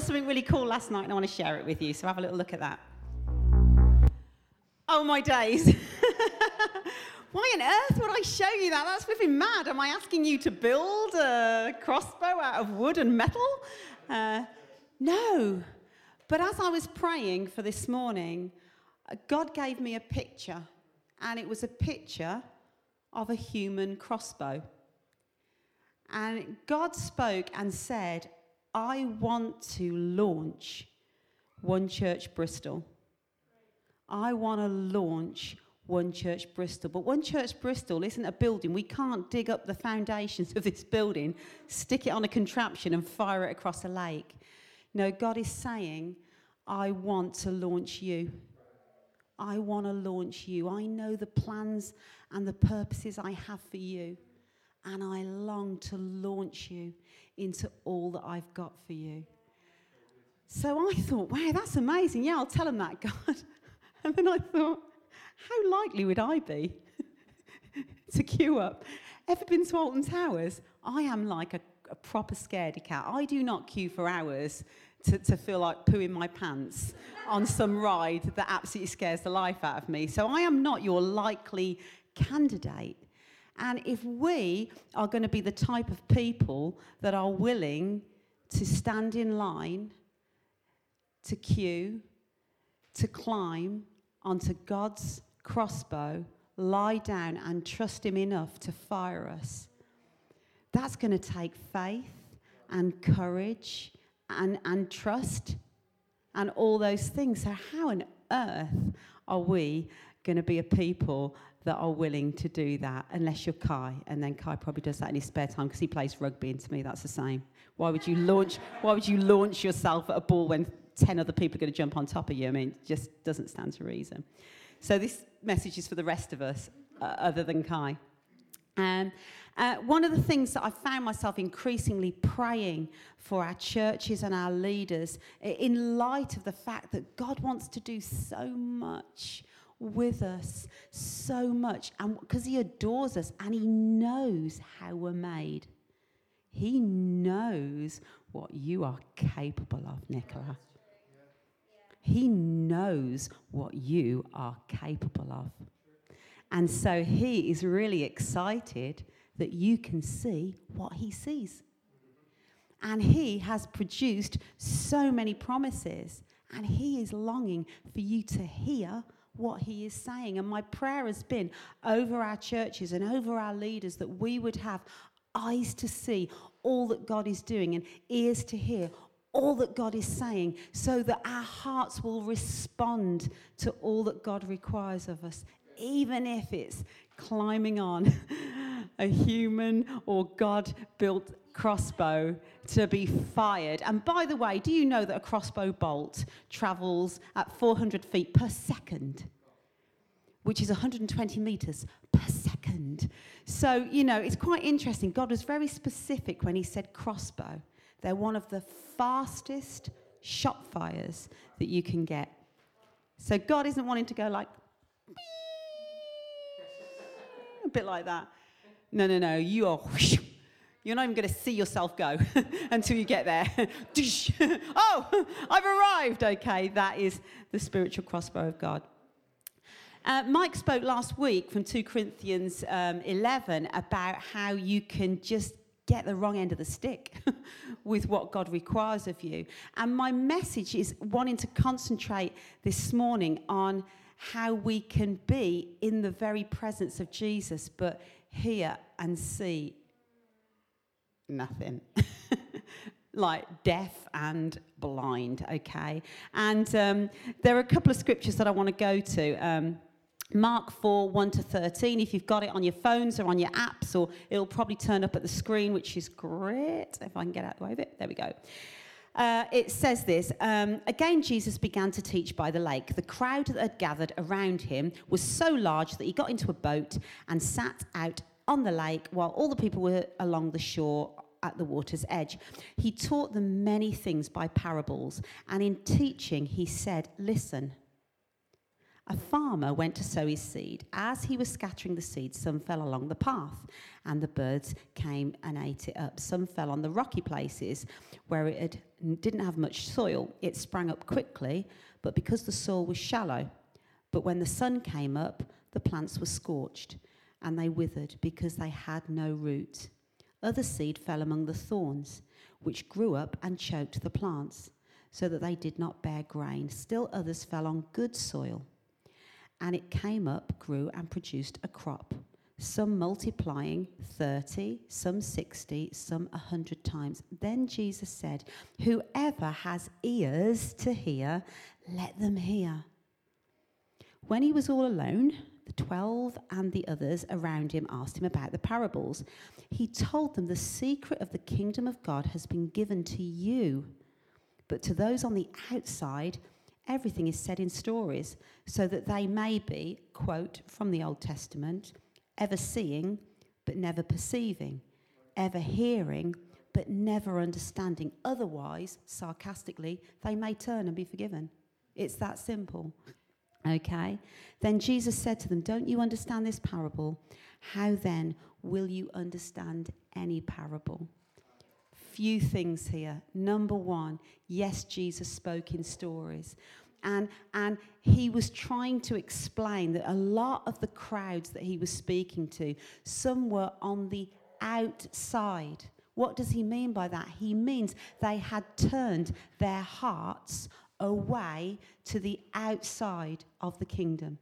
saw something really cool last night and I want to share it with you. So have a little look at that. Oh my days. Why on earth would I show you that? That's flipping mad. Am I asking you to build a crossbow out of wood and metal? Uh, no. But as I was praying for this morning, God gave me a picture, and it was a picture of a human crossbow. And God spoke and said, I want to launch One Church Bristol. I want to launch One Church Bristol. But One Church Bristol isn't a building. We can't dig up the foundations of this building, stick it on a contraption, and fire it across a lake. No, God is saying, I want to launch you. I want to launch you. I know the plans and the purposes I have for you. And I long to launch you into all that I've got for you. So I thought, wow, that's amazing. Yeah, I'll tell him that, God. And then I thought, how likely would I be to queue up? Ever been to Alton Towers? I am like a, a proper scaredy cat. I do not queue for hours to, to feel like pooing my pants on some ride that absolutely scares the life out of me. So I am not your likely candidate. And if we are going to be the type of people that are willing to stand in line, to queue, to climb onto God's crossbow, lie down and trust Him enough to fire us, that's going to take faith and courage and, and trust and all those things. So, how on earth are we going to be a people that are willing to do that unless you're Kai? And then Kai probably does that in his spare time because he plays rugby, and to me, that's the same. Why would you launch, why would you launch yourself at a ball when 10 other people are going to jump on top of you? I mean, it just doesn't stand to reason. So, this message is for the rest of us, uh, other than Kai. Um, uh, one of the things that I found myself increasingly praying for our churches and our leaders, in light of the fact that God wants to do so much with us, so much, and because He adores us and He knows how we're made. He knows what you are capable of, Nicola. He knows what you are capable of. And so he is really excited that you can see what he sees. And he has produced so many promises, and he is longing for you to hear what he is saying. And my prayer has been over our churches and over our leaders that we would have eyes to see all that God is doing and ears to hear all that God is saying so that our hearts will respond to all that God requires of us, even if it's climbing on a human or God built crossbow to be fired. And by the way, do you know that a crossbow bolt travels at 400 feet per second? Which is 120 meters per second. So, you know, it's quite interesting. God was very specific when he said crossbow. They're one of the fastest shot fires that you can get. So God isn't wanting to go like, a bit like that. No, no, no. You are. You're not even going to see yourself go until you get there. oh, I've arrived. Okay, that is the spiritual crossbow of God. Uh, Mike spoke last week from 2 Corinthians um, 11 about how you can just get the wrong end of the stick with what God requires of you. And my message is wanting to concentrate this morning on how we can be in the very presence of Jesus, but hear and see nothing. like deaf and blind, okay? And um, there are a couple of scriptures that I want to go to. Um, Mark 4, 1 to 13. If you've got it on your phones or on your apps, or it'll probably turn up at the screen, which is great. If I can get out the way of it. There we go. Uh, it says this um, Again, Jesus began to teach by the lake. The crowd that had gathered around him was so large that he got into a boat and sat out on the lake while all the people were along the shore at the water's edge. He taught them many things by parables, and in teaching, he said, Listen. A farmer went to sow his seed. As he was scattering the seed, some fell along the path, and the birds came and ate it up. Some fell on the rocky places where it had, didn't have much soil. It sprang up quickly, but because the soil was shallow. But when the sun came up, the plants were scorched, and they withered because they had no root. Other seed fell among the thorns, which grew up and choked the plants, so that they did not bear grain. Still others fell on good soil and it came up, grew, and produced a crop, some multiplying 30, some 60, some 100 times. Then Jesus said, Whoever has ears to hear, let them hear. When he was all alone, the twelve and the others around him asked him about the parables. He told them, The secret of the kingdom of God has been given to you, but to those on the outside, everything is said in stories so that they may be, quote from the Old Testament, ever seeing but never perceiving, ever hearing but never understanding. Otherwise, sarcastically, they may turn and be forgiven. It's that simple. Okay? Then Jesus said to them, Don't you understand this parable? How then will you understand any parable? few things here. Number one, yes, Jesus spoke in stories. And, and he was trying to explain that a lot of the crowds that he was speaking to, some were on the outside. What does he mean by that? He means they had turned their hearts away to the outside of the kingdom.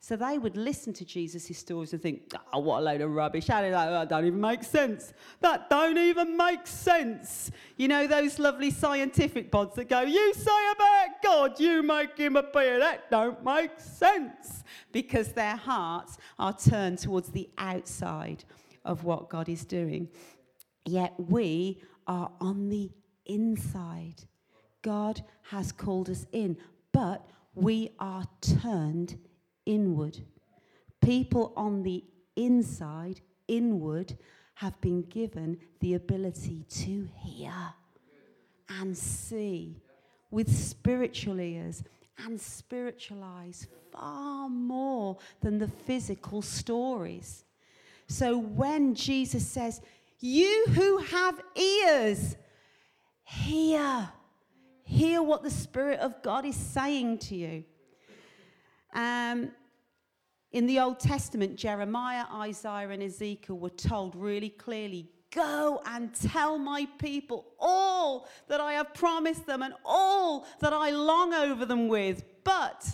So they would listen to Jesus' stories and think, oh, what a load of rubbish. That, don't even make sense. That don't even make sense. You know, those lovely scientific pods that go, you say about God, you make him appear. That don't make sense. Because their hearts are turned towards the outside of what God is doing. Yet we are on the inside. God has called us in, but we are turned inward. People on the inside, inward, have been given the ability to hear and see with spiritual ears and spiritual eyes far more than the physical stories. So when Jesus says, You who have ears, hear. Hear what the Spirit of God is saying to you. Um, in the Old Testament, Jeremiah, Isaiah, and Ezekiel were told really clearly Go and tell my people all that I have promised them and all that I long over them with. But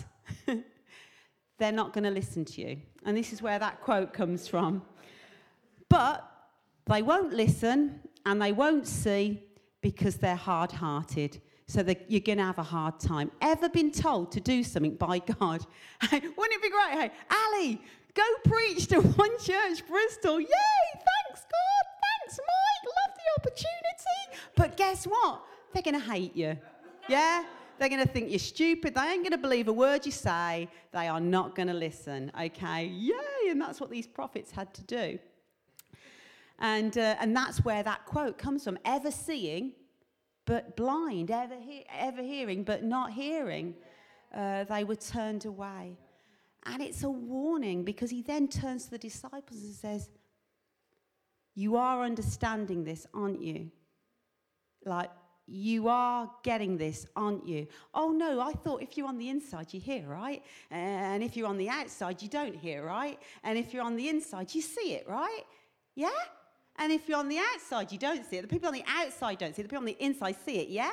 they're not going to listen to you. And this is where that quote comes from. But they won't listen and they won't see because they're hard hearted so that you're going to have a hard time. Ever been told to do something by God? Wouldn't it be great? Hey, Ali, go preach to One Church Bristol. Yay! Thanks, God. Thanks, Mike. Love the opportunity. But guess what? They're going to hate you. Yeah? They're going to think you're stupid. They ain't going to believe a word you say. They are not going to listen. Okay? Yay! And that's what these prophets had to do. And, uh, and that's where that quote comes from. Ever seeing but blind, ever, he- ever hearing, but not hearing. Uh, they were turned away. And it's a warning because he then turns to the disciples and says, You are understanding this, aren't you? Like, you are getting this, aren't you? Oh no, I thought if you're on the inside, you hear, right? And if you're on the outside, you don't hear, right? And if you're on the inside, you see it, right? Yeah? And if you're on the outside, you don't see it. The people on the outside don't see it. The people on the inside see it, yeah?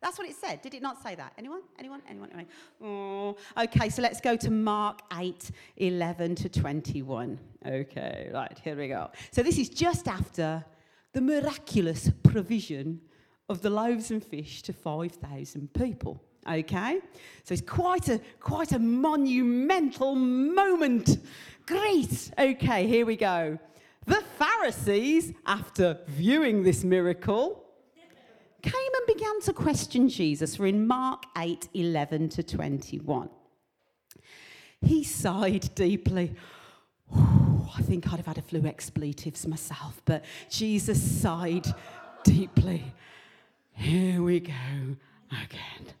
That's what it said. Did it not say that? Anyone? Anyone? Anyone? Anyone? Oh. Okay, so let's go to Mark 8, 11 to 21. Okay, right, here we go. So this is just after the miraculous provision of the loaves and fish to 5,000 people. Okay? So it's quite a quite a monumental moment. Great. Okay, here we go. The Pharisees, after viewing this miracle, came and began to question Jesus. We're in Mark 8 11 to 21. He sighed deeply. I think I'd have had a few expletives myself, but Jesus sighed deeply. Here we go again.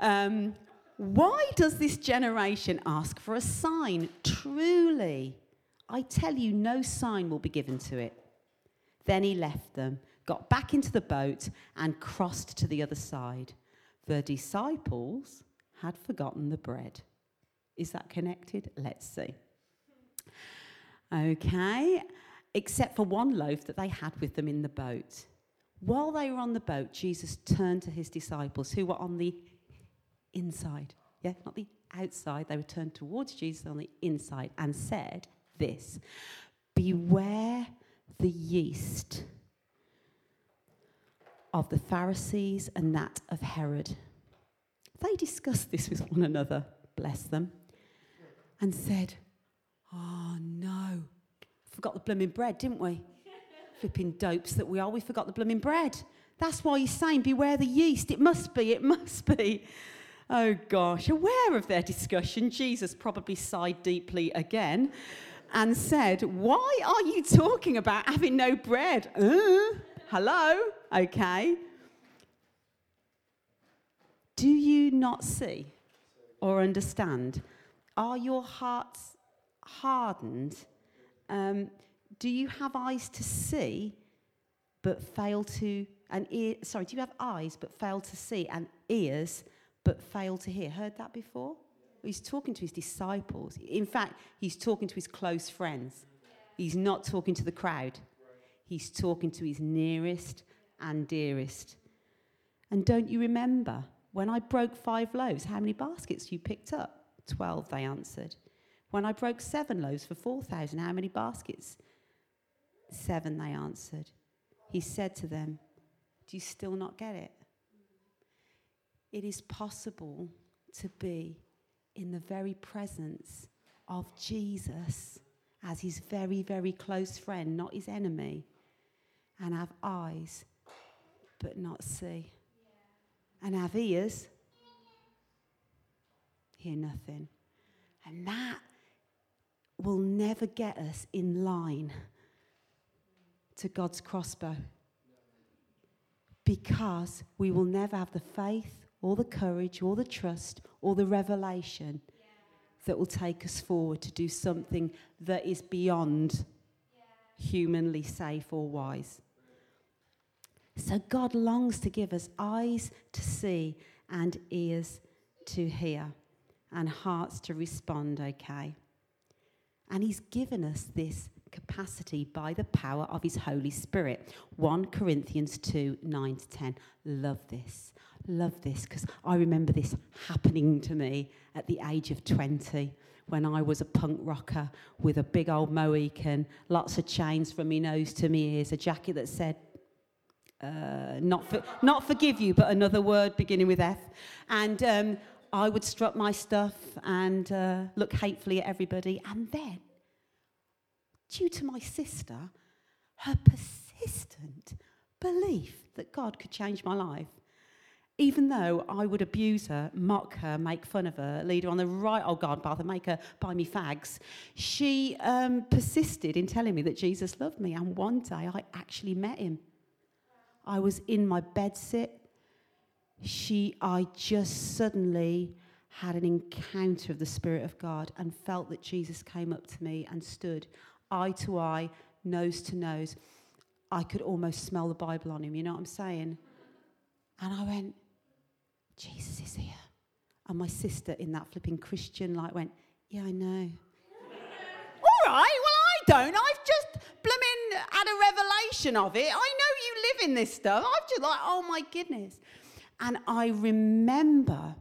Um, Why does this generation ask for a sign? Truly, I tell you, no sign will be given to it. Then he left them, got back into the boat, and crossed to the other side. The disciples had forgotten the bread. Is that connected? Let's see. Okay, except for one loaf that they had with them in the boat. While they were on the boat, Jesus turned to his disciples who were on the inside. Yeah, not the outside. They were turned towards Jesus on the inside and said this Beware the yeast of the Pharisees and that of Herod. They discussed this with one another, bless them, and said, Oh no, forgot the blooming bread, didn't we? Flipping dopes that we are, we forgot the blooming bread. That's why he's saying, Beware the yeast. It must be, it must be. Oh gosh, aware of their discussion, Jesus probably sighed deeply again and said, Why are you talking about having no bread? Uh, hello? Okay. Do you not see or understand? Are your hearts hardened? Um, do you have eyes to see but fail to, and ear, sorry, do you have eyes but fail to see and ears but fail to hear? Heard that before? He's talking to his disciples. In fact, he's talking to his close friends. He's not talking to the crowd. He's talking to his nearest and dearest. And don't you remember when I broke five loaves, how many baskets you picked up? Twelve, they answered. When I broke seven loaves for 4,000, how many baskets? Seven, they answered. He said to them, Do you still not get it? It is possible to be in the very presence of Jesus as his very, very close friend, not his enemy, and have eyes but not see, and have ears, hear nothing. And that will never get us in line to God's crossbow because we will never have the faith or the courage all the trust all the revelation yeah. that will take us forward to do something that is beyond yeah. humanly safe or wise. So God longs to give us eyes to see and ears to hear and hearts to respond, okay? And He's given us this capacity by the power of His Holy Spirit. 1 Corinthians 2 9 to 10. Love this. Love this because I remember this happening to me at the age of 20 when I was a punk rocker with a big old Mohican, lots of chains from my nose to my ears, a jacket that said, uh, not, for, not forgive you, but another word beginning with F. And um, I would strut my stuff and uh, look hatefully at everybody. And then, due to my sister, her persistent belief that God could change my life, even though I would abuse her, mock her, make fun of her, lead her on the right old garden path and make her buy me fags, she um, persisted in telling me that Jesus loved me. And one day I actually met him. I was in my bedsit. She, I just suddenly had an encounter of the Spirit of God and felt that Jesus came up to me and stood eye to eye, nose to nose. I could almost smell the Bible on him, you know what I'm saying? And I went, Jesus is here. And my sister in that flipping Christian light went, Yeah, I know. All right, well, I don't. I've just blooming had a revelation of it. I know you live in this stuff. I've just like, oh my goodness. And I remember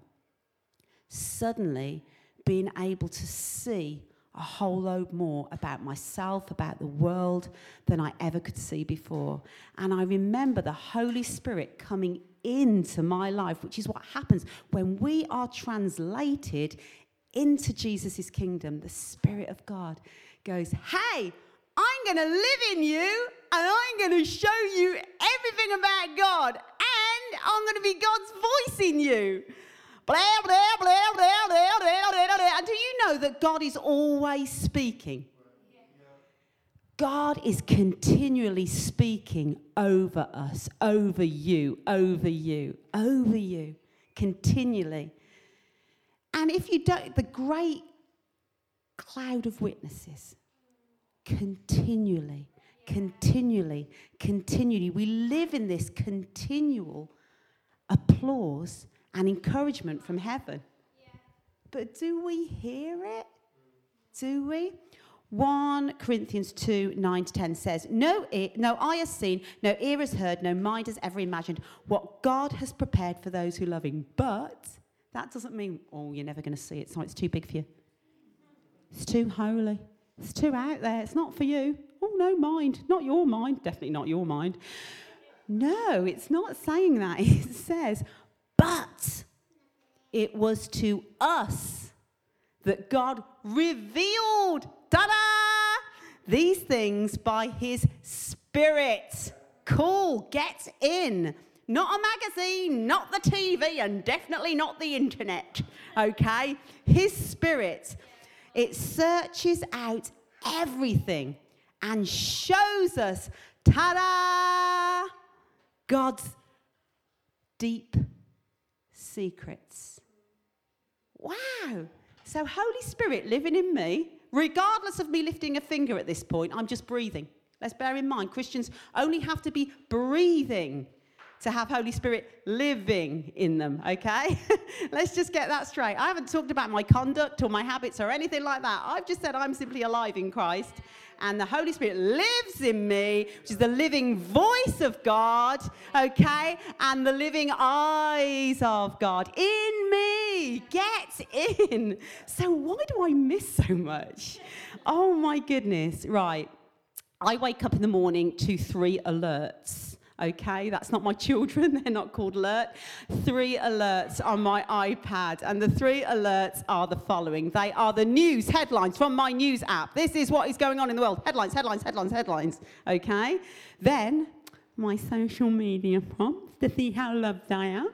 suddenly being able to see a whole load more about myself, about the world than I ever could see before. And I remember the Holy Spirit coming into my life, which is what happens when we are translated into Jesus' kingdom. The Spirit of God goes, Hey, I'm going to live in you and I'm going to show you everything about God and I'm going to be God's voice in you. Blah, blah, blah, blah, blah, blah, blah, blah. And do you know that God is always speaking? God is continually speaking over us, over you, over you, over you, continually. And if you don't, the great cloud of witnesses continually, continually, continually. We live in this continual applause and encouragement from heaven. But do we hear it? Do we? 1 Corinthians 2 9 to 10 says, No, ear, no eye has seen, no ear has heard, no mind has ever imagined what God has prepared for those who love Him. But that doesn't mean, oh, you're never going to see it, so it's too big for you. It's too holy. It's too out there. It's not for you. Oh, no, mind. Not your mind. Definitely not your mind. No, it's not saying that. It says, but it was to us that God revealed, ta da, these things by his Spirit. Cool, get in. Not a magazine, not the TV, and definitely not the internet, okay? His Spirit. It searches out everything and shows us, ta da, God's deep secrets. Wow. So, Holy Spirit living in me, regardless of me lifting a finger at this point, I'm just breathing. Let's bear in mind, Christians only have to be breathing to have Holy Spirit living in them, okay? Let's just get that straight. I haven't talked about my conduct or my habits or anything like that. I've just said I'm simply alive in Christ and the Holy Spirit lives in me, which is the living voice of God, okay? And the living eyes of God in me. Get in. So, why do I miss so much? Oh my goodness. Right. I wake up in the morning to three alerts okay? That's not my children, they're not called alert. Three alerts on my iPad, and the three alerts are the following they are the news headlines from my news app. This is what is going on in the world headlines, headlines, headlines, headlines, okay? Then my social media prompts to see how loved I am.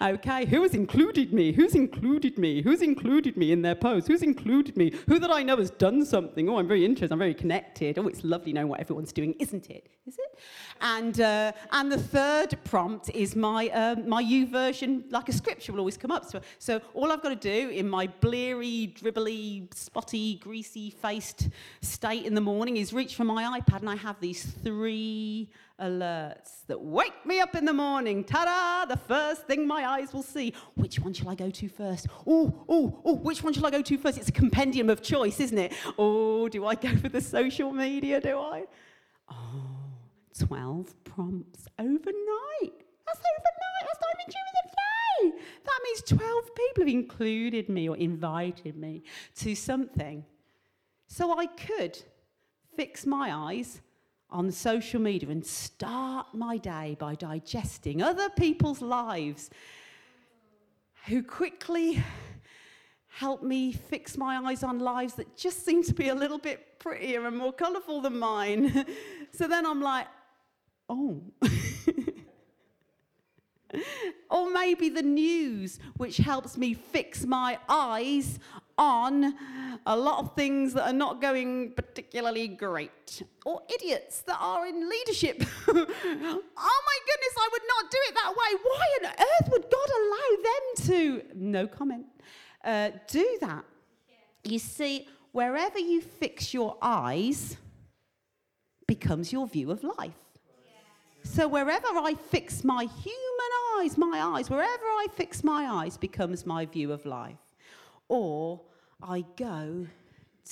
Okay, who has included me? Who's included me? Who's included me in their post? Who's included me? Who that I know has done something? Oh, I'm very interested. I'm very connected. Oh, it's lovely knowing what everyone's doing, isn't it? Is it? And uh, and the third prompt is my uh, my YouVersion, like a scripture, will always come up. So, so all I've got to do in my bleary, dribbly, spotty, greasy-faced state in the morning is reach for my iPad, and I have these three alerts that wake me up in the morning. Ta da! The first thing my eyes will see. Which one shall I go to first? Oh, oh, oh, which one shall I go to first? It's a compendium of choice, isn't it? Oh, do I go for the social media? Do I? Oh, 12 prompts overnight. That's overnight. That's even during the day. That means 12 people have included me or invited me to something. So I could fix my eyes on social media and start my day by digesting other people's lives who quickly help me fix my eyes on lives that just seem to be a little bit prettier and more colourful than mine. so then I'm like, oh. or maybe the news, which helps me fix my eyes on a lot of things that are not going particularly great, or idiots that are in leadership. oh my goodness, I would not do it that way. Why on earth would God allow them to, no comment, uh, do that? Yeah. You see, wherever you fix your eyes becomes your view of life. So wherever I fix my human eyes, my eyes, wherever I fix my eyes becomes my view of life. Or I go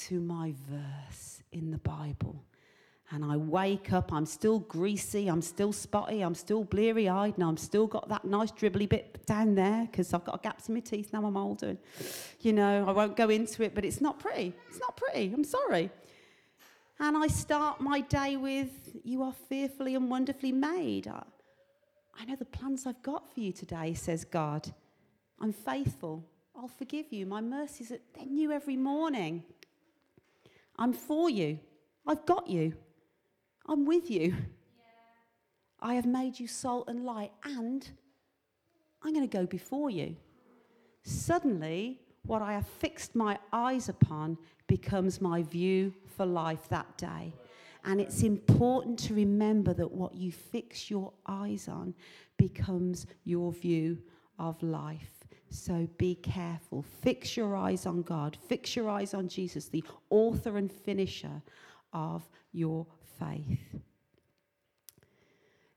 to my verse in the Bible. And I wake up, I'm still greasy, I'm still spotty, I'm still bleary eyed, and I've still got that nice dribbly bit down there because I've got gaps in my teeth now I'm older. And, you know, I won't go into it, but it's not pretty. It's not pretty. I'm sorry. And I start my day with, You are fearfully and wonderfully made. I, I know the plans I've got for you today, says God. I'm faithful. I'll forgive you. My mercies are new every morning. I'm for you. I've got you. I'm with you. Yeah. I have made you salt and light, and I'm going to go before you. Suddenly, what I have fixed my eyes upon becomes my view for life that day. And it's important to remember that what you fix your eyes on becomes your view of life. So be careful. Fix your eyes on God. Fix your eyes on Jesus, the author and finisher of your faith.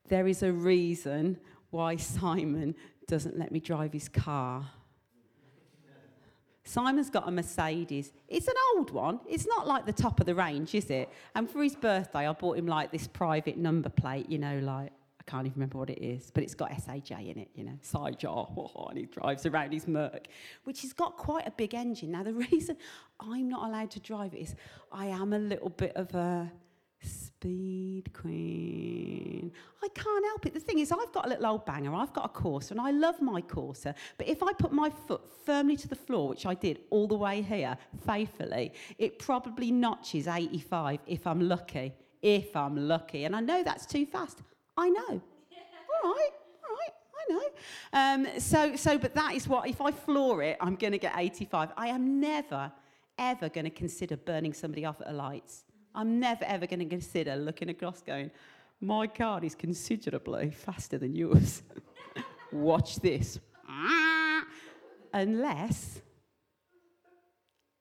There is a reason why Simon doesn't let me drive his car. Simon's got a Mercedes. It's an old one. It's not like the top of the range, is it? And for his birthday, I bought him like this private number plate, you know, like can't even remember what it is, but it's got SAJ in it, you know, side jar. Oh, and he drives around his Merc, which has got quite a big engine. Now, the reason I'm not allowed to drive it is I am a little bit of a Speed Queen. I can't help it. The thing is, I've got a little old banger. I've got a Corsa, and I love my Corsa. But if I put my foot firmly to the floor, which I did all the way here, faithfully, it probably notches 85 if I'm lucky. If I'm lucky. And I know that's too fast. I know. all right. all right, I know. Um, so, so, but that is what, if I floor it, I'm going to get 85. I am never, ever going to consider burning somebody off at the lights. I'm never ever going to consider looking across going, my car is considerably faster than yours. Watch this. Unless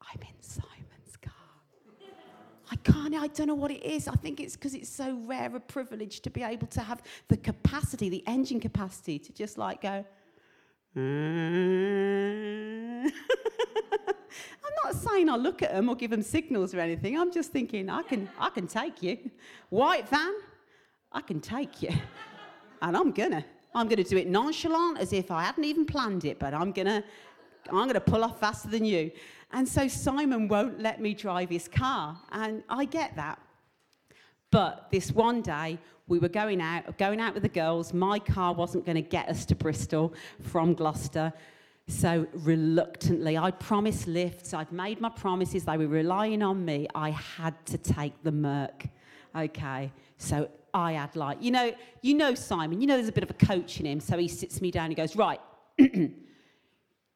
I'm in Simon's car. I can't, I don't know what it is. I think it's because it's so rare a privilege to be able to have the capacity, the engine capacity to just like go, mm. I'm not saying I look at them or give them signals or anything. I'm just thinking, I can, I can take you. White van, I can take you. And I'm gonna. I'm gonna do it nonchalant as if I hadn't even planned it, but I'm gonna, I'm gonna pull off faster than you. And so Simon won't let me drive his car. And I get that. But this one day, we were going out, going out with the girls. My car wasn't going to get us to Bristol from Gloucester. So reluctantly, I'd promised lifts, I'd made my promises, they were relying on me. I had to take the Merc. Okay, so I had like, you know, you know Simon, you know there's a bit of a coach in him, so he sits me down and goes, right, you're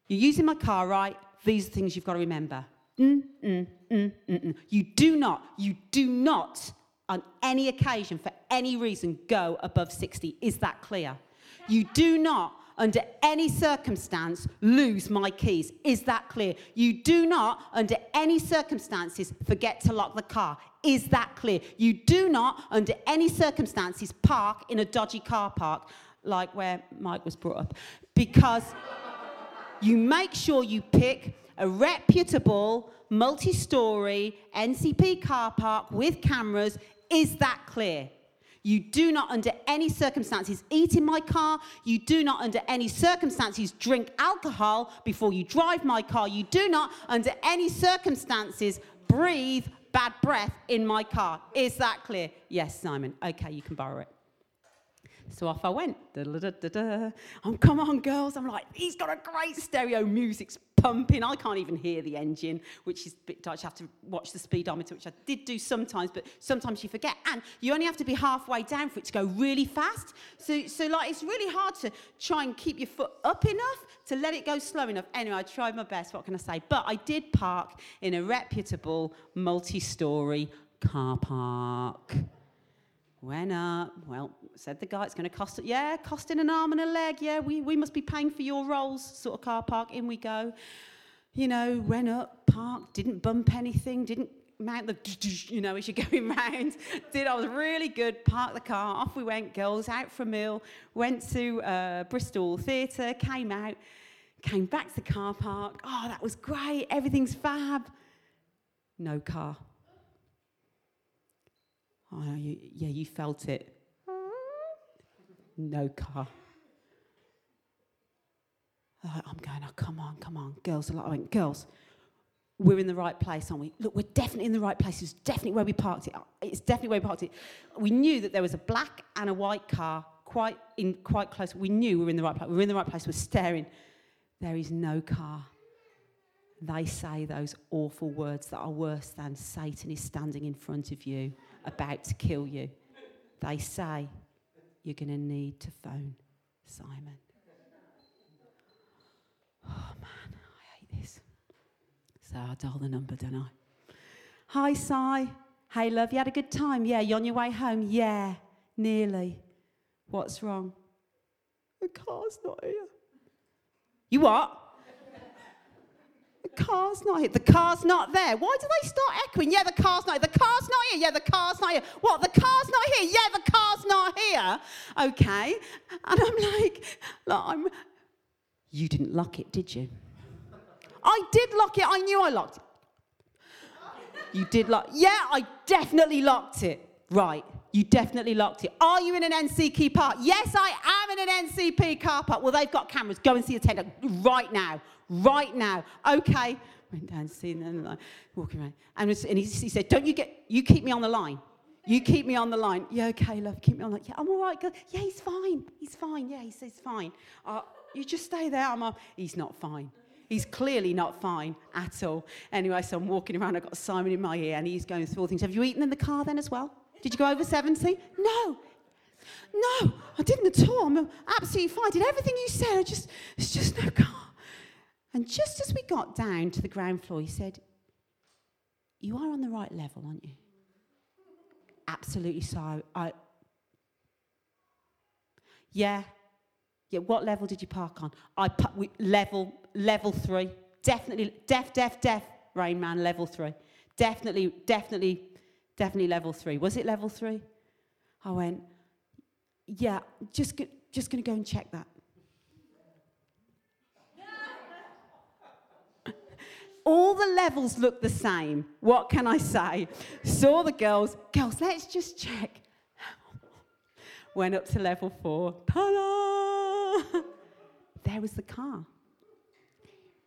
using my car, right? These are things you've got to remember. Mm, mm, mm, mm, mm. You do not, you do not, on any occasion, for any reason, go above 60. Is that clear? You do not under any circumstance, lose my keys. Is that clear? You do not, under any circumstances, forget to lock the car. Is that clear? You do not, under any circumstances, park in a dodgy car park, like where Mike was brought up, because you make sure you pick a reputable, multi story NCP car park with cameras. Is that clear? You do not, under any circumstances, eat in my car. You do not, under any circumstances, drink alcohol before you drive my car. You do not, under any circumstances, breathe bad breath in my car. Is that clear? Yes, Simon. Okay, you can borrow it. So off I went. Oh, come on, girls. I'm like, he's got a great stereo music's pumping. I can't even hear the engine, which is a bit. I have to watch the speedometer, which I did do sometimes, but sometimes you forget. And you only have to be halfway down for it to go really fast. So, so like, it's really hard to try and keep your foot up enough to let it go slow enough. Anyway, I tried my best. What can I say? But I did park in a reputable multi-story car park. Went up. Well, said the guy, it's going to cost. Yeah, costing an arm and a leg. Yeah, we, we must be paying for your rolls, sort of car park. In we go. You know, went up, parked, didn't bump anything, didn't mount the, you know, as you're going round. Did I was really good. Parked the car. Off we went. Girls out for a meal. Went to uh, Bristol Theatre. Came out. Came back to the car park. Oh, that was great. Everything's fab. No car. Oh, you, yeah, you felt it. No car. I'm going, oh, come on, come on. Girls I went, girls, we're in the right place, aren't we? Look, we're definitely in the right place. It's definitely where we parked it. It's definitely where we parked it. We knew that there was a black and a white car quite in quite close. We knew we were in the right place. We were in the right place. We're staring. There is no car. They say those awful words that are worse than Satan is standing in front of you about to kill you. They say you're going to need to phone Simon. Oh man, I hate this. So I dial the number, don't I? Hi, Si. Hey, love, you had a good time? Yeah, you on your way home? Yeah, nearly. What's wrong? The car's not here. You what? The car's not here. The car's not there. Why do they start echoing? Yeah, the car's not here. The car's not here. Yeah, the car's not here. What? The car's not here. Yeah, the car's not here. Okay. And I'm like, like I'm, you didn't lock it, did you? I did lock it. I knew I locked it. You did lock. Yeah, I definitely locked it. Right. You definitely locked it. Are you in an NCP park? Yes, I am in an NCP car park. Well, they've got cameras. Go and see the tender right now. Right now. Okay. Went down, seen them, walking around. And, was, and he, he, said, Don't you get, you keep me on the line. You keep me on the line. Yeah, okay, love, keep me on the line. Yeah, I'm all right. Girl. Yeah, he's fine. He's fine. Yeah, he says fine. Uh, you just stay there. I'm up. He's not fine. He's clearly not fine at all. Anyway, so I'm walking around. I've got Simon in my ear, and he's going through all things. Have you eaten in the car then as well? Did you go over 70? No. No, I didn't at all. I'm absolutely fine. I did everything you said. I just, it's just no car. And just as we got down to the ground floor, he said, You are on the right level, aren't you? Absolutely so. I, yeah. Yeah, what level did you park on? I we, level level three. Definitely def def def Rain Man level three. Definitely, definitely Definitely level three. Was it level three? I went, yeah, just, just going to go and check that. All the levels look the same. What can I say? Saw the girls, girls, let's just check. Went up to level four. Ta-da! There was the car.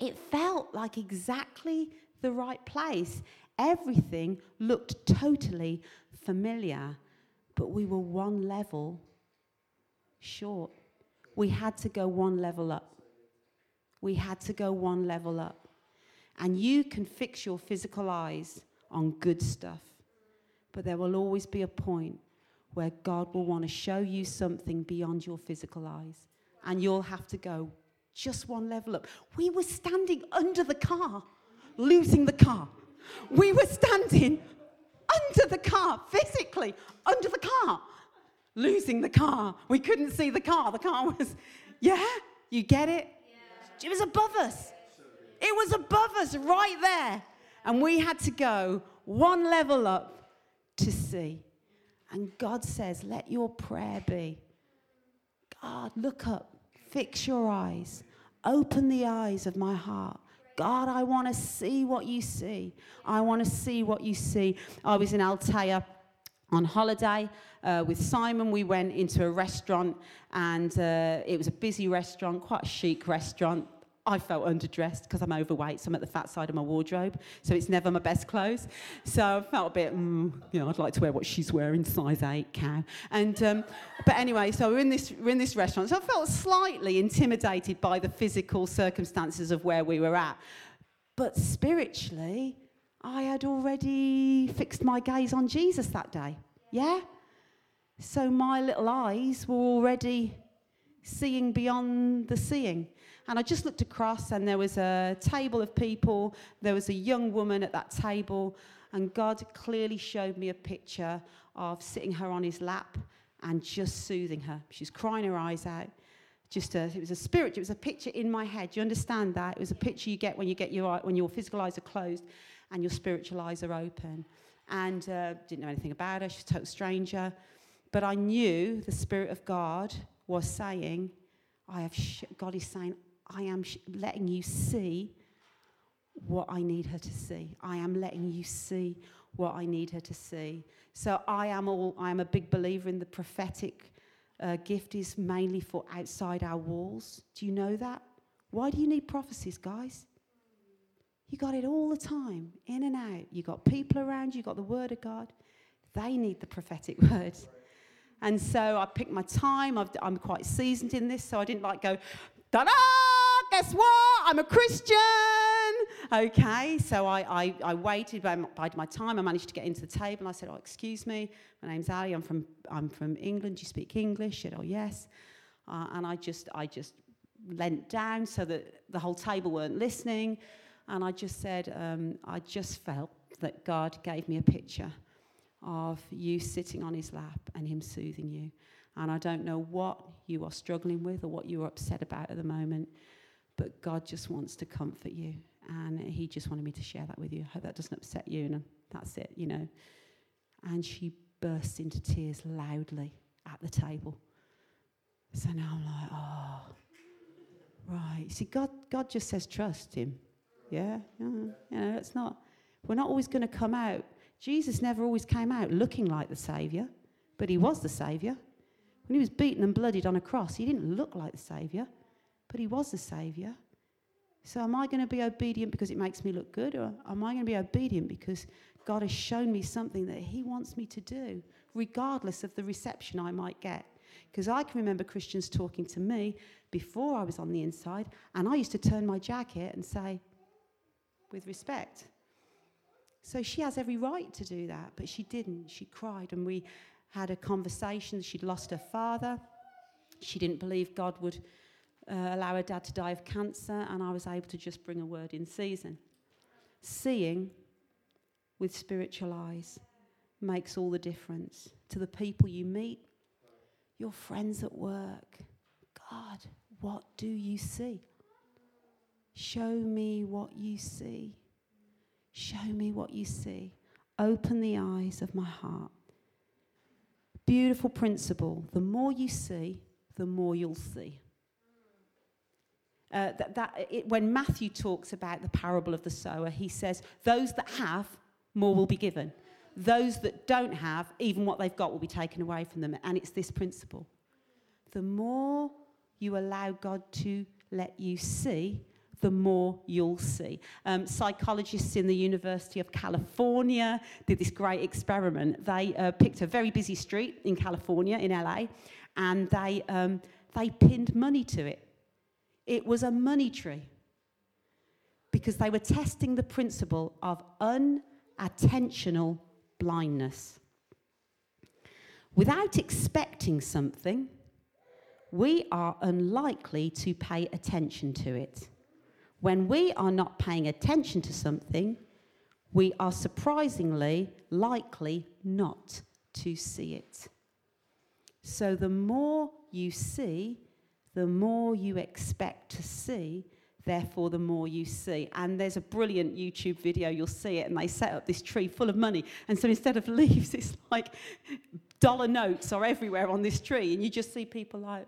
It felt like exactly the right place. Everything looked totally familiar, but we were one level short. We had to go one level up. We had to go one level up. And you can fix your physical eyes on good stuff, but there will always be a point where God will want to show you something beyond your physical eyes. And you'll have to go just one level up. We were standing under the car, losing the car. We were standing under the car, physically under the car, losing the car. We couldn't see the car. The car was, yeah, you get it? Yeah. It was above us. It was above us right there. And we had to go one level up to see. And God says, let your prayer be God, look up, fix your eyes, open the eyes of my heart God, I want to see what you see. I want to see what you see. I was in Altea on holiday uh, with Simon. We went into a restaurant, and uh, it was a busy restaurant, quite a chic restaurant. I felt underdressed because I'm overweight, so I'm at the fat side of my wardrobe, so it's never my best clothes. So I felt a bit, mm, you know, I'd like to wear what she's wearing, size eight, cow. And um, but anyway, so we're in this we're in this restaurant. So I felt slightly intimidated by the physical circumstances of where we were at, but spiritually, I had already fixed my gaze on Jesus that day. Yeah. So my little eyes were already seeing beyond the seeing. And I just looked across, and there was a table of people. There was a young woman at that table, and God clearly showed me a picture of sitting her on his lap and just soothing her. She's crying her eyes out. Just a, it was a spirit. It was a picture in my head. You understand that? It was a picture you get when you get your when your physical eyes are closed and your spiritual eyes are open. And uh, didn't know anything about her. She's a total stranger, but I knew the Spirit of God was saying, "I have." Sh- God is saying, I am letting you see what I need her to see. I am letting you see what I need her to see. So I am all I am a big believer in the prophetic uh, gift is mainly for outside our walls. Do you know that? Why do you need prophecies, guys? You got it all the time, in and out. You got people around you, got the word of God. They need the prophetic words. And so I picked my time. i am quite seasoned in this, so I didn't like go, ta da! Guess what? I'm a Christian. Okay, so I, I, I waited, bided my time. I managed to get into the table and I said, Oh, excuse me, my name's Ali. I'm from, I'm from England. Do you speak English? She said, Oh, yes. Uh, and I just, I just leant down so that the whole table weren't listening. And I just said, um, I just felt that God gave me a picture of you sitting on his lap and him soothing you. And I don't know what you are struggling with or what you are upset about at the moment. But God just wants to comfort you. And He just wanted me to share that with you. I hope that doesn't upset you. And that's it, you know. And she burst into tears loudly at the table. So now I'm like, oh, right. See, God, God just says trust Him. Yeah, yeah. You know, it's not. We're not always going to come out. Jesus never always came out looking like the Saviour, but He was the Saviour. When He was beaten and bloodied on a cross, He didn't look like the Saviour, but He was the Saviour. So, am I going to be obedient because it makes me look good, or am I going to be obedient because God has shown me something that He wants me to do, regardless of the reception I might get? Because I can remember Christians talking to me before I was on the inside, and I used to turn my jacket and say, with respect. So she has every right to do that, but she didn't. She cried, and we had a conversation. She'd lost her father. She didn't believe God would uh, allow her dad to die of cancer, and I was able to just bring a word in season. Seeing with spiritual eyes makes all the difference to the people you meet, your friends at work. God, what do you see? Show me what you see. Show me what you see. Open the eyes of my heart. Beautiful principle. The more you see, the more you'll see. Uh, that, that it, when Matthew talks about the parable of the sower, he says, Those that have, more will be given. Those that don't have, even what they've got will be taken away from them. And it's this principle. The more you allow God to let you see, the more you'll see. Um, psychologists in the University of California did this great experiment. They uh, picked a very busy street in California, in LA, and they, um, they pinned money to it. It was a money tree because they were testing the principle of inattentional blindness. Without expecting something, we are unlikely to pay attention to it. When we are not paying attention to something, we are surprisingly likely not to see it. So the more you see, the more you expect to see, therefore the more you see. And there's a brilliant YouTube video, you'll see it, and they set up this tree full of money. And so instead of leaves, it's like dollar notes are everywhere on this tree, and you just see people like,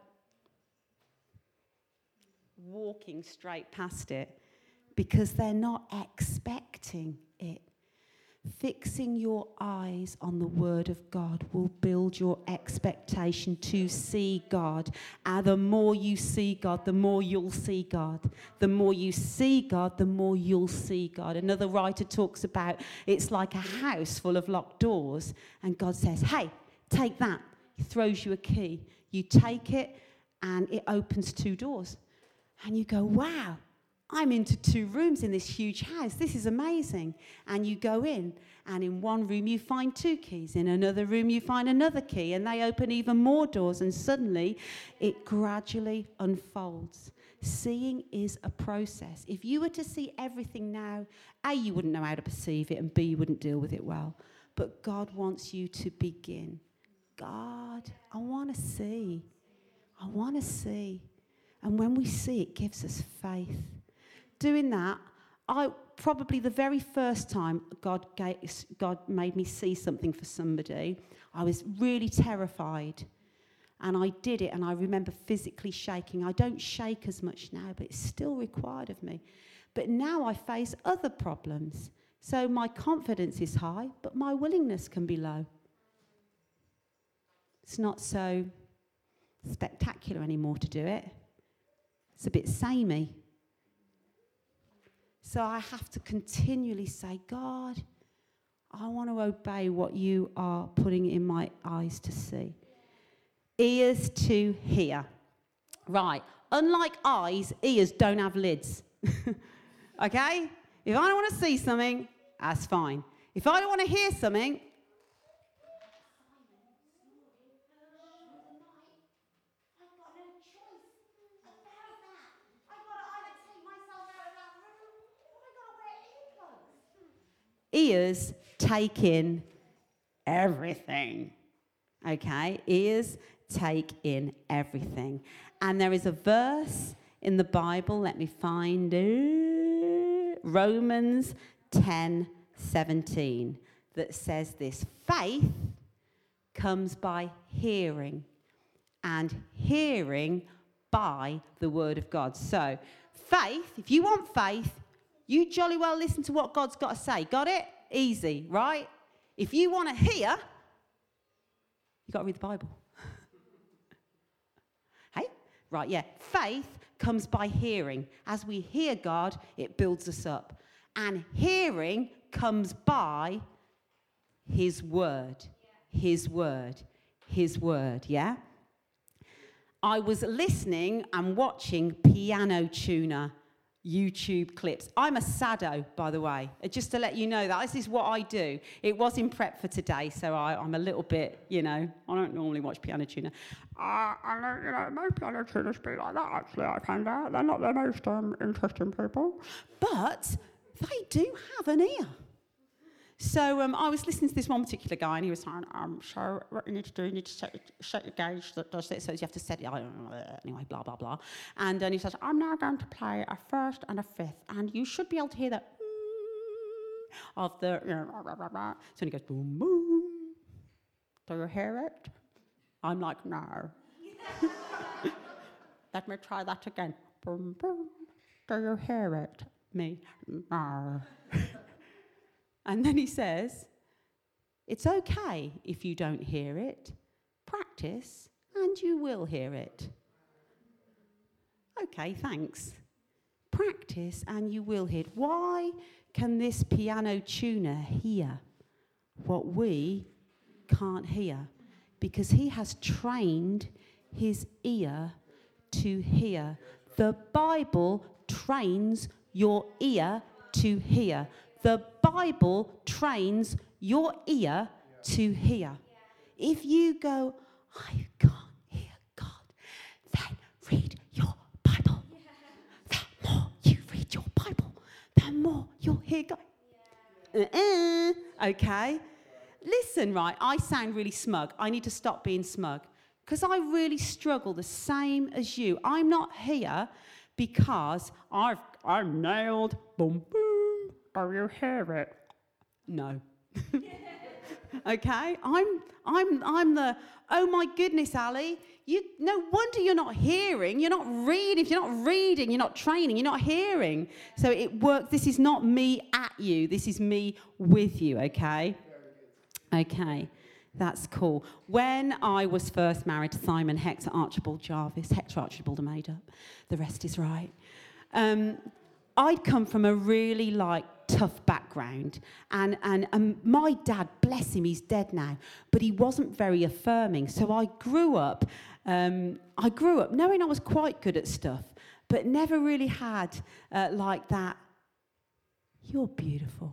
walking straight past it because they're not expecting it. Fixing your eyes on the Word of God will build your expectation to see God. And the more you see God, the more you'll see God. The more you see God, the more you'll see God. Another writer talks about it's like a house full of locked doors, and God says, Hey, take that. He throws you a key. You take it, and it opens two doors and you go, wow, I'm into two rooms in this huge house. This is amazing. And you go in, and in one room you find two keys. In another room you find another key, and they open even more doors. And suddenly it gradually unfolds. Seeing is a process. If you were to see everything now, A, you wouldn't know how to perceive it, and B, you wouldn't deal with it well. But God wants you to begin. God, I want to see. I want to see. And when we see it, gives us faith. Doing that, I probably the very first time God, gave, God made me see something for somebody, I was really terrified. And I did it, and I remember physically shaking. I don't shake as much now, but it's still required of me. But now I face other problems. So my confidence is high, but my willingness can be low. It's not so spectacular anymore to do it. It's a bit samey. So I have to continually say, God, I want to obey what you are putting in my eyes to see. Ears to hear. Right. Unlike eyes, ears don't have lids. okay? If I don't want to see something, that's fine. If I don't want to hear something, ears take in everything. Okay? Ears take in everything. And there is a verse in the Bible. Let me find it. Romans 10 17 that says this faith comes by hearing, and hearing by the word of God. So, faith, if you want faith, you jolly well listen to what God's got to say. Got it? Easy, right? If you want to hear, you've got to read the Bible. hey? Right, yeah. Faith comes by hearing. As we hear God, it builds us up. And hearing comes by His word. His word. His word, yeah? I was listening and watching Piano Tuner YouTube clips. I'm a sado, by the way, uh, just to let you know that this is what I do. It was in prep for today, so I, am a little bit, you know, I don't normally watch Piano Tuner. Uh, I know, you know, most piano tuners speak like that, actually, I found out. They're not the most um, interesting people. But they do have an ear. So um, I was listening to this one particular guy, and he was saying, um, "So what you need to do, you need to set, set your gauge that does this. So you have to set it. Anyway, blah blah blah." And then he says, "I'm now going to play a first and a fifth, and you should be able to hear that of the." So he goes, "Boom boom." Do you hear it? I'm like, "No." Let me try that again. Boom boom. Do you hear it? Me, no. And then he says, It's okay if you don't hear it. Practice and you will hear it. Okay, thanks. Practice and you will hear it. Why can this piano tuner hear what we can't hear? Because he has trained his ear to hear. The Bible trains your ear to hear. The Bible trains your ear to hear. If you go, I can't hear God, then read your Bible. The more you read your Bible, the more you'll hear God. Uh-uh. Okay? Listen, right, I sound really smug. I need to stop being smug because I really struggle the same as you. I'm not here because I've, I'm nailed, boom, boom do you hear it? No. okay? I'm, I'm, I'm the, oh my goodness, Ali, you, no wonder you're not hearing. You're not reading. If you're not reading, you're not training, you're not hearing. So it works. This is not me at you, this is me with you, okay? Okay. That's cool. When I was first married to Simon Hector Archibald Jarvis, Hector Archibald are made up, the rest is right. Um, I'd come from a really like tough background. And, and, and my dad, bless him, he's dead now, but he wasn't very affirming. So I grew up, um, I grew up knowing I was quite good at stuff, but never really had uh, like that, you're beautiful.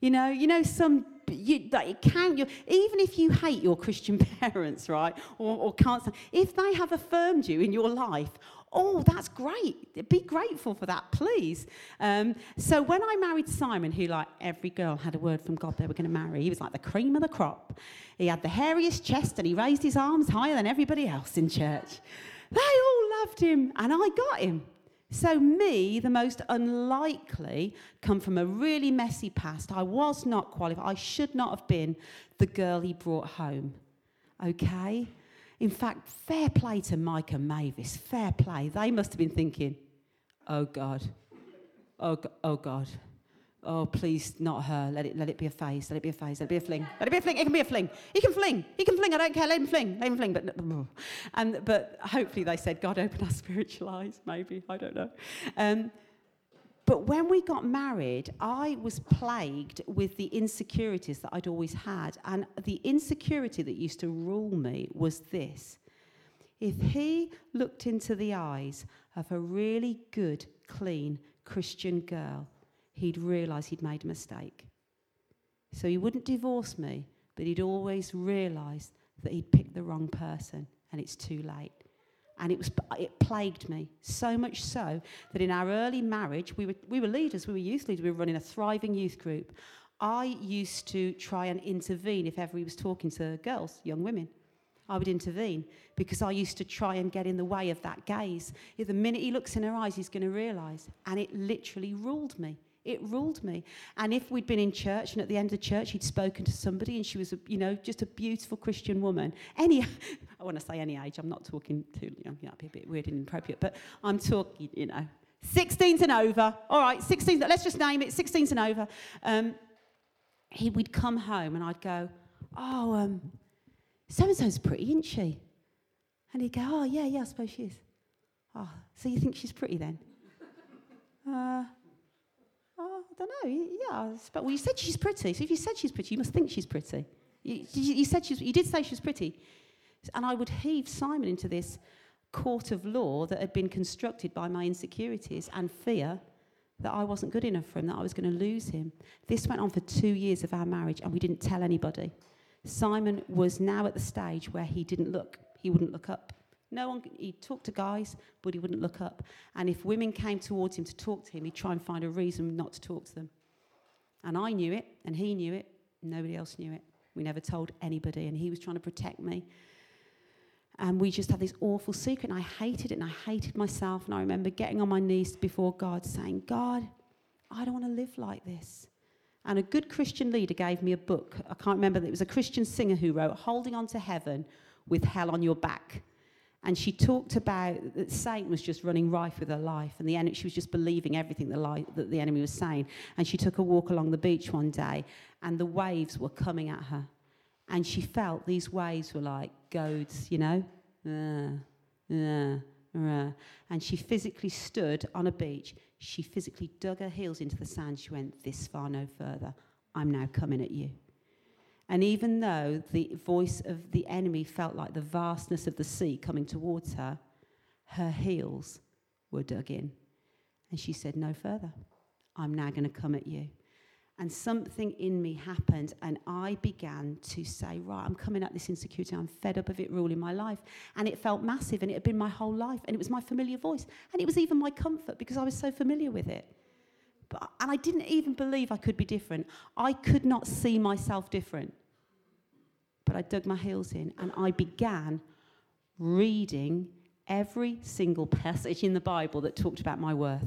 You know, you know, some you that count your even if you hate your Christian parents, right, or, or can't. If they have affirmed you in your life, Oh, that's great. Be grateful for that, please. Um, so when I married Simon, who, like every girl, had a word from God they were going to marry, he was like the cream of the crop. He had the hairiest chest and he raised his arms higher than everybody else in church. They all loved him, and I got him. So, me, the most unlikely, come from a really messy past. I was not qualified. I should not have been the girl he brought home. Okay? In fact, fair play to Mike and Mavis, fair play. They must have been thinking, oh God, oh, oh God, oh please, not her. Let it, let it be a phase, let it be a phase, let it be a fling, let it be a fling. It can be a fling. He can fling, he can fling. I don't care. Let him fling, let him fling. But and but hopefully they said, God, open our spiritual eyes. Maybe I don't know. Um, but when we got married, I was plagued with the insecurities that I'd always had. And the insecurity that used to rule me was this if he looked into the eyes of a really good, clean Christian girl, he'd realize he'd made a mistake. So he wouldn't divorce me, but he'd always realize that he'd picked the wrong person and it's too late and it was it plagued me so much so that in our early marriage we were we were leaders we were youth leaders we were running a thriving youth group i used to try and intervene if ever he was talking to girls young women I would intervene because I used to try and get in the way of that gaze. The minute he looks in her eyes, he's going to realize. And it literally ruled me. It ruled me. And if we'd been in church and at the end of church he'd spoken to somebody and she was, a, you know, just a beautiful Christian woman, any, I want to say any age, I'm not talking too, you know, that'd be a bit weird and inappropriate, but I'm talking, you know, 16s and over. All right, 16s, let's just name it, 16s and over. Um, he, we'd come home and I'd go, oh, um, so and so's pretty, isn't she? And he'd go, oh, yeah, yeah, I suppose she is. Oh, so you think she's pretty then? uh, oh, I don't know. Yeah, but well, you said she's pretty. So if you said she's pretty, you must think she's pretty. You, you, you said she's, you did say she was pretty. And I would heave Simon into this court of law that had been constructed by my insecurities and fear that I wasn't good enough for him, that I was going to lose him. This went on for two years of our marriage, and we didn't tell anybody. Simon was now at the stage where he didn't look, he wouldn't look up. No one, he'd talk to guys, but he wouldn't look up. And if women came towards him to talk to him, he'd try and find a reason not to talk to them. And I knew it, and he knew it, nobody else knew it. We never told anybody, and he was trying to protect me. And we just had this awful secret, and I hated it, and I hated myself. And I remember getting on my knees before God, saying, God, I don't want to live like this. And a good Christian leader gave me a book. I can't remember, it was a Christian singer who wrote, Holding On to Heaven with Hell on Your Back. And she talked about that Satan was just running rife with her life, and the enemy, she was just believing everything the that the enemy was saying. And she took a walk along the beach one day, and the waves were coming at her. And she felt these waves were like goads, you know? Uh, uh, uh. And she physically stood on a beach. She physically dug her heels into the sand. She went, This far, no further. I'm now coming at you. And even though the voice of the enemy felt like the vastness of the sea coming towards her, her heels were dug in. And she said, No further. I'm now going to come at you. And something in me happened, and I began to say, Right, I'm coming at this insecurity. I'm fed up of it ruling my life. And it felt massive, and it had been my whole life, and it was my familiar voice. And it was even my comfort because I was so familiar with it. But, and I didn't even believe I could be different. I could not see myself different. But I dug my heels in, and I began reading every single passage in the Bible that talked about my worth.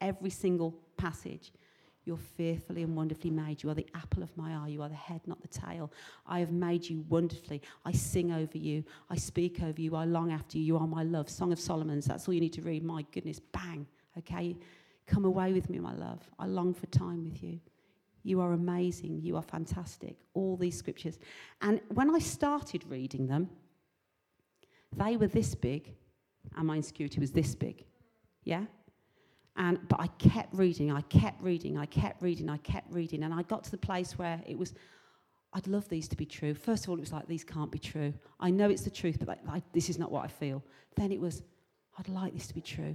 Every single passage. You're fearfully and wonderfully made. You are the apple of my eye. You are the head, not the tail. I have made you wonderfully. I sing over you. I speak over you. I long after you. You are my love. Song of Solomon's. That's all you need to read. My goodness, bang. Okay? Come away with me, my love. I long for time with you. You are amazing. You are fantastic. All these scriptures. And when I started reading them, they were this big, and my insecurity was this big. Yeah? And, but I kept reading, I kept reading, I kept reading, I kept reading. And I got to the place where it was, I'd love these to be true. First of all, it was like, these can't be true. I know it's the truth, but this is not what I feel. Then it was, I'd like this to be true.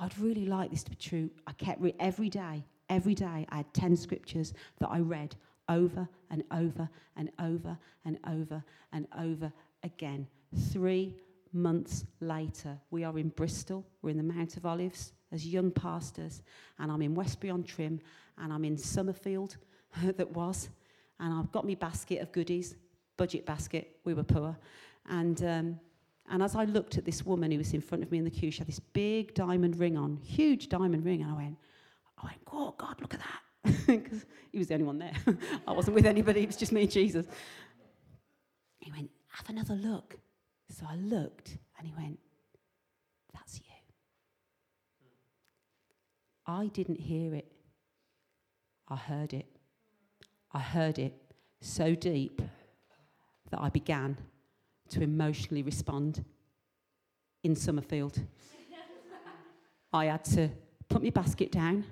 I'd really like this to be true. I kept reading every day, every day. I had 10 scriptures that I read over and over and over and over and over again. Three months later, we are in Bristol, we're in the Mount of Olives as young pastors, and I'm in Westbury on Trym, and I'm in Somerfield, that was, and I've got my basket of goodies, budget basket, we were poor, and, um, and as I looked at this woman who was in front of me in the queue, she had this big diamond ring on, huge diamond ring, and I went, I went, oh God, look at that, because he was the only one there. I wasn't with anybody, it was just me and Jesus. He went, have another look. So I looked, and he went, that's you. I didn't hear it. I heard it. I heard it so deep that I began to emotionally respond in Somerfield. I had to put my basket down,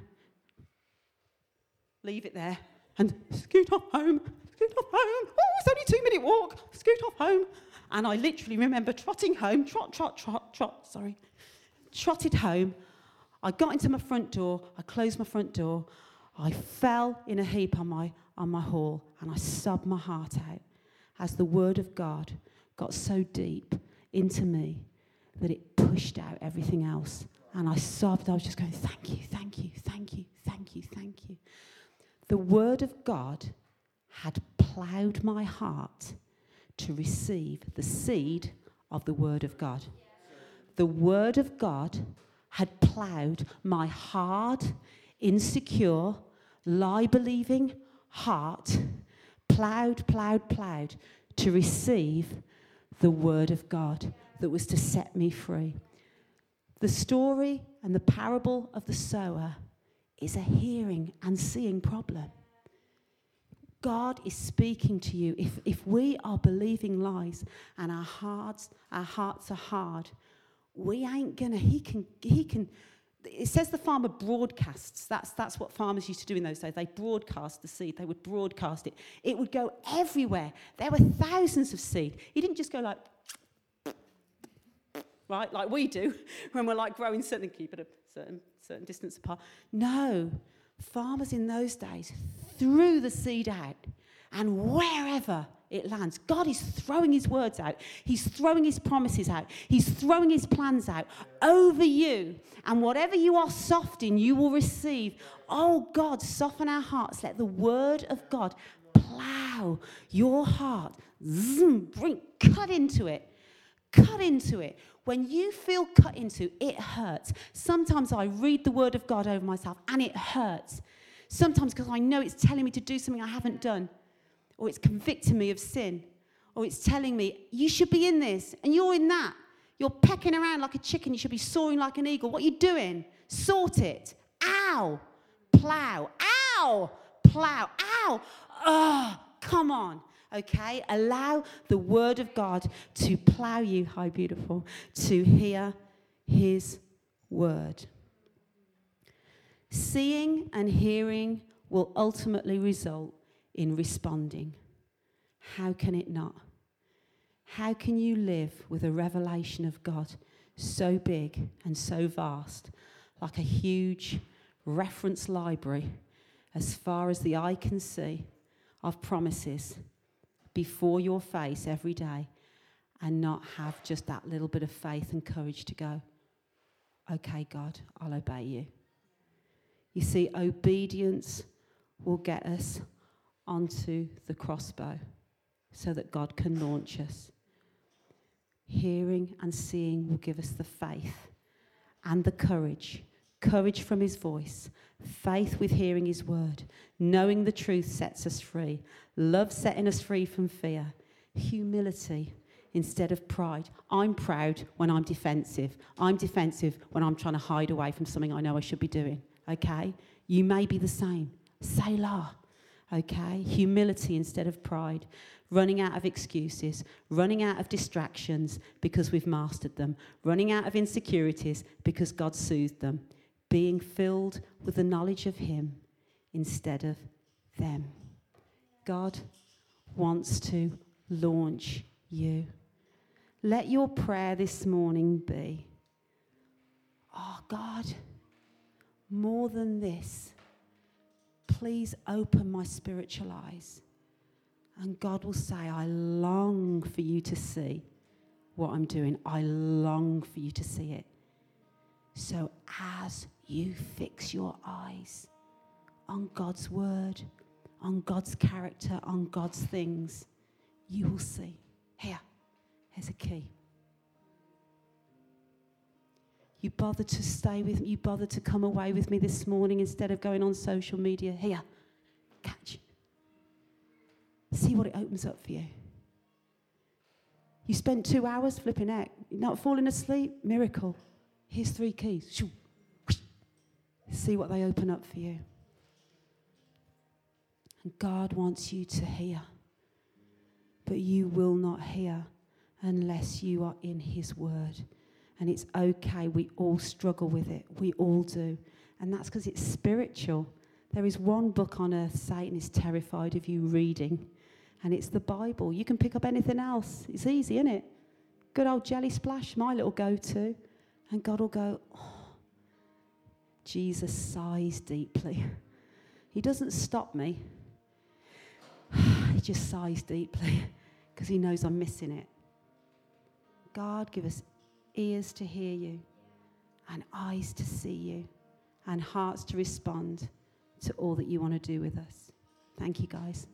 leave it there, and scoot off home, scoot off home. Oh, it's only a two minute walk, scoot off home. And I literally remember trotting home, trot, trot, trot, trot, sorry, trotted home I got into my front door, I closed my front door, I fell in a heap on my, on my hall, and I sobbed my heart out as the word of God got so deep into me that it pushed out everything else. And I sobbed, I was just going, Thank you, thank you, thank you, thank you, thank you. The word of God had ploughed my heart to receive the seed of the Word of God. The Word of God had ploughed my hard, insecure, lie believing heart, ploughed, ploughed, ploughed to receive the Word of God that was to set me free. The story and the parable of the sower is a hearing and seeing problem. God is speaking to you. If, if we are believing lies and our hearts, our hearts are hard, we ain't gonna, he can, he can, it says the farmer broadcasts. That's, that's what farmers used to do in those days. They broadcast the seed. They would broadcast it. It would go everywhere. There were thousands of seed. He didn't just go like, right, like we do when we're like growing something, keep it a certain, certain distance apart. No, farmers in those days threw the seed out, and wherever it lands, God is throwing his words out. He's throwing his promises out. He's throwing his plans out over you. And whatever you are soft in, you will receive. Oh God, soften our hearts. Let the word of God plow your heart. Zoom, bring, cut into it. Cut into it. When you feel cut into, it hurts. Sometimes I read the word of God over myself and it hurts. Sometimes because I know it's telling me to do something I haven't done, or it's convicting me of sin, or it's telling me, you should be in this and you're in that. You're pecking around like a chicken, you should be soaring like an eagle. What are you doing? Sort it. Ow. Plow. Ow. Plow. Ow. Oh, come on. Okay? Allow the word of God to plow you, high beautiful, to hear his word. Seeing and hearing will ultimately result in responding. How can it not? How can you live with a revelation of God so big and so vast, like a huge reference library, as far as the eye can see, of promises before your face every day, and not have just that little bit of faith and courage to go, okay, God, I'll obey you? You see, obedience will get us onto the crossbow so that God can launch us. Hearing and seeing will give us the faith and the courage courage from his voice, faith with hearing his word, knowing the truth sets us free, love setting us free from fear, humility instead of pride. I'm proud when I'm defensive. I'm defensive when I'm trying to hide away from something I know I should be doing okay? You may be the same. Selah, okay? Humility instead of pride. Running out of excuses, running out of distractions because we've mastered them, running out of insecurities because God soothed them, being filled with the knowledge of Him instead of them. God wants to launch you. Let your prayer this morning be, Oh God, more than this, please open my spiritual eyes. And God will say, I long for you to see what I'm doing. I long for you to see it. So as you fix your eyes on God's word, on God's character, on God's things, you will see. Here, here's a key. You bothered to stay with me. You bothered to come away with me this morning instead of going on social media. Here, catch. See what it opens up for you. You spent two hours flipping out, not falling asleep. Miracle. Here's three keys. See what they open up for you. And God wants you to hear. But you will not hear unless you are in His Word and it's okay. We all struggle with it. We all do. And that's because it's spiritual. There is one book on earth Satan is terrified of you reading, and it's the Bible. You can pick up anything else. It's easy, isn't it? Good old jelly splash, my little go to. And God will go, oh. Jesus sighs deeply. He doesn't stop me, he just sighs deeply because he knows I'm missing it. God, give us ears to hear you, and eyes to see you, and hearts to respond to all that you want to do with us. Thank you, guys.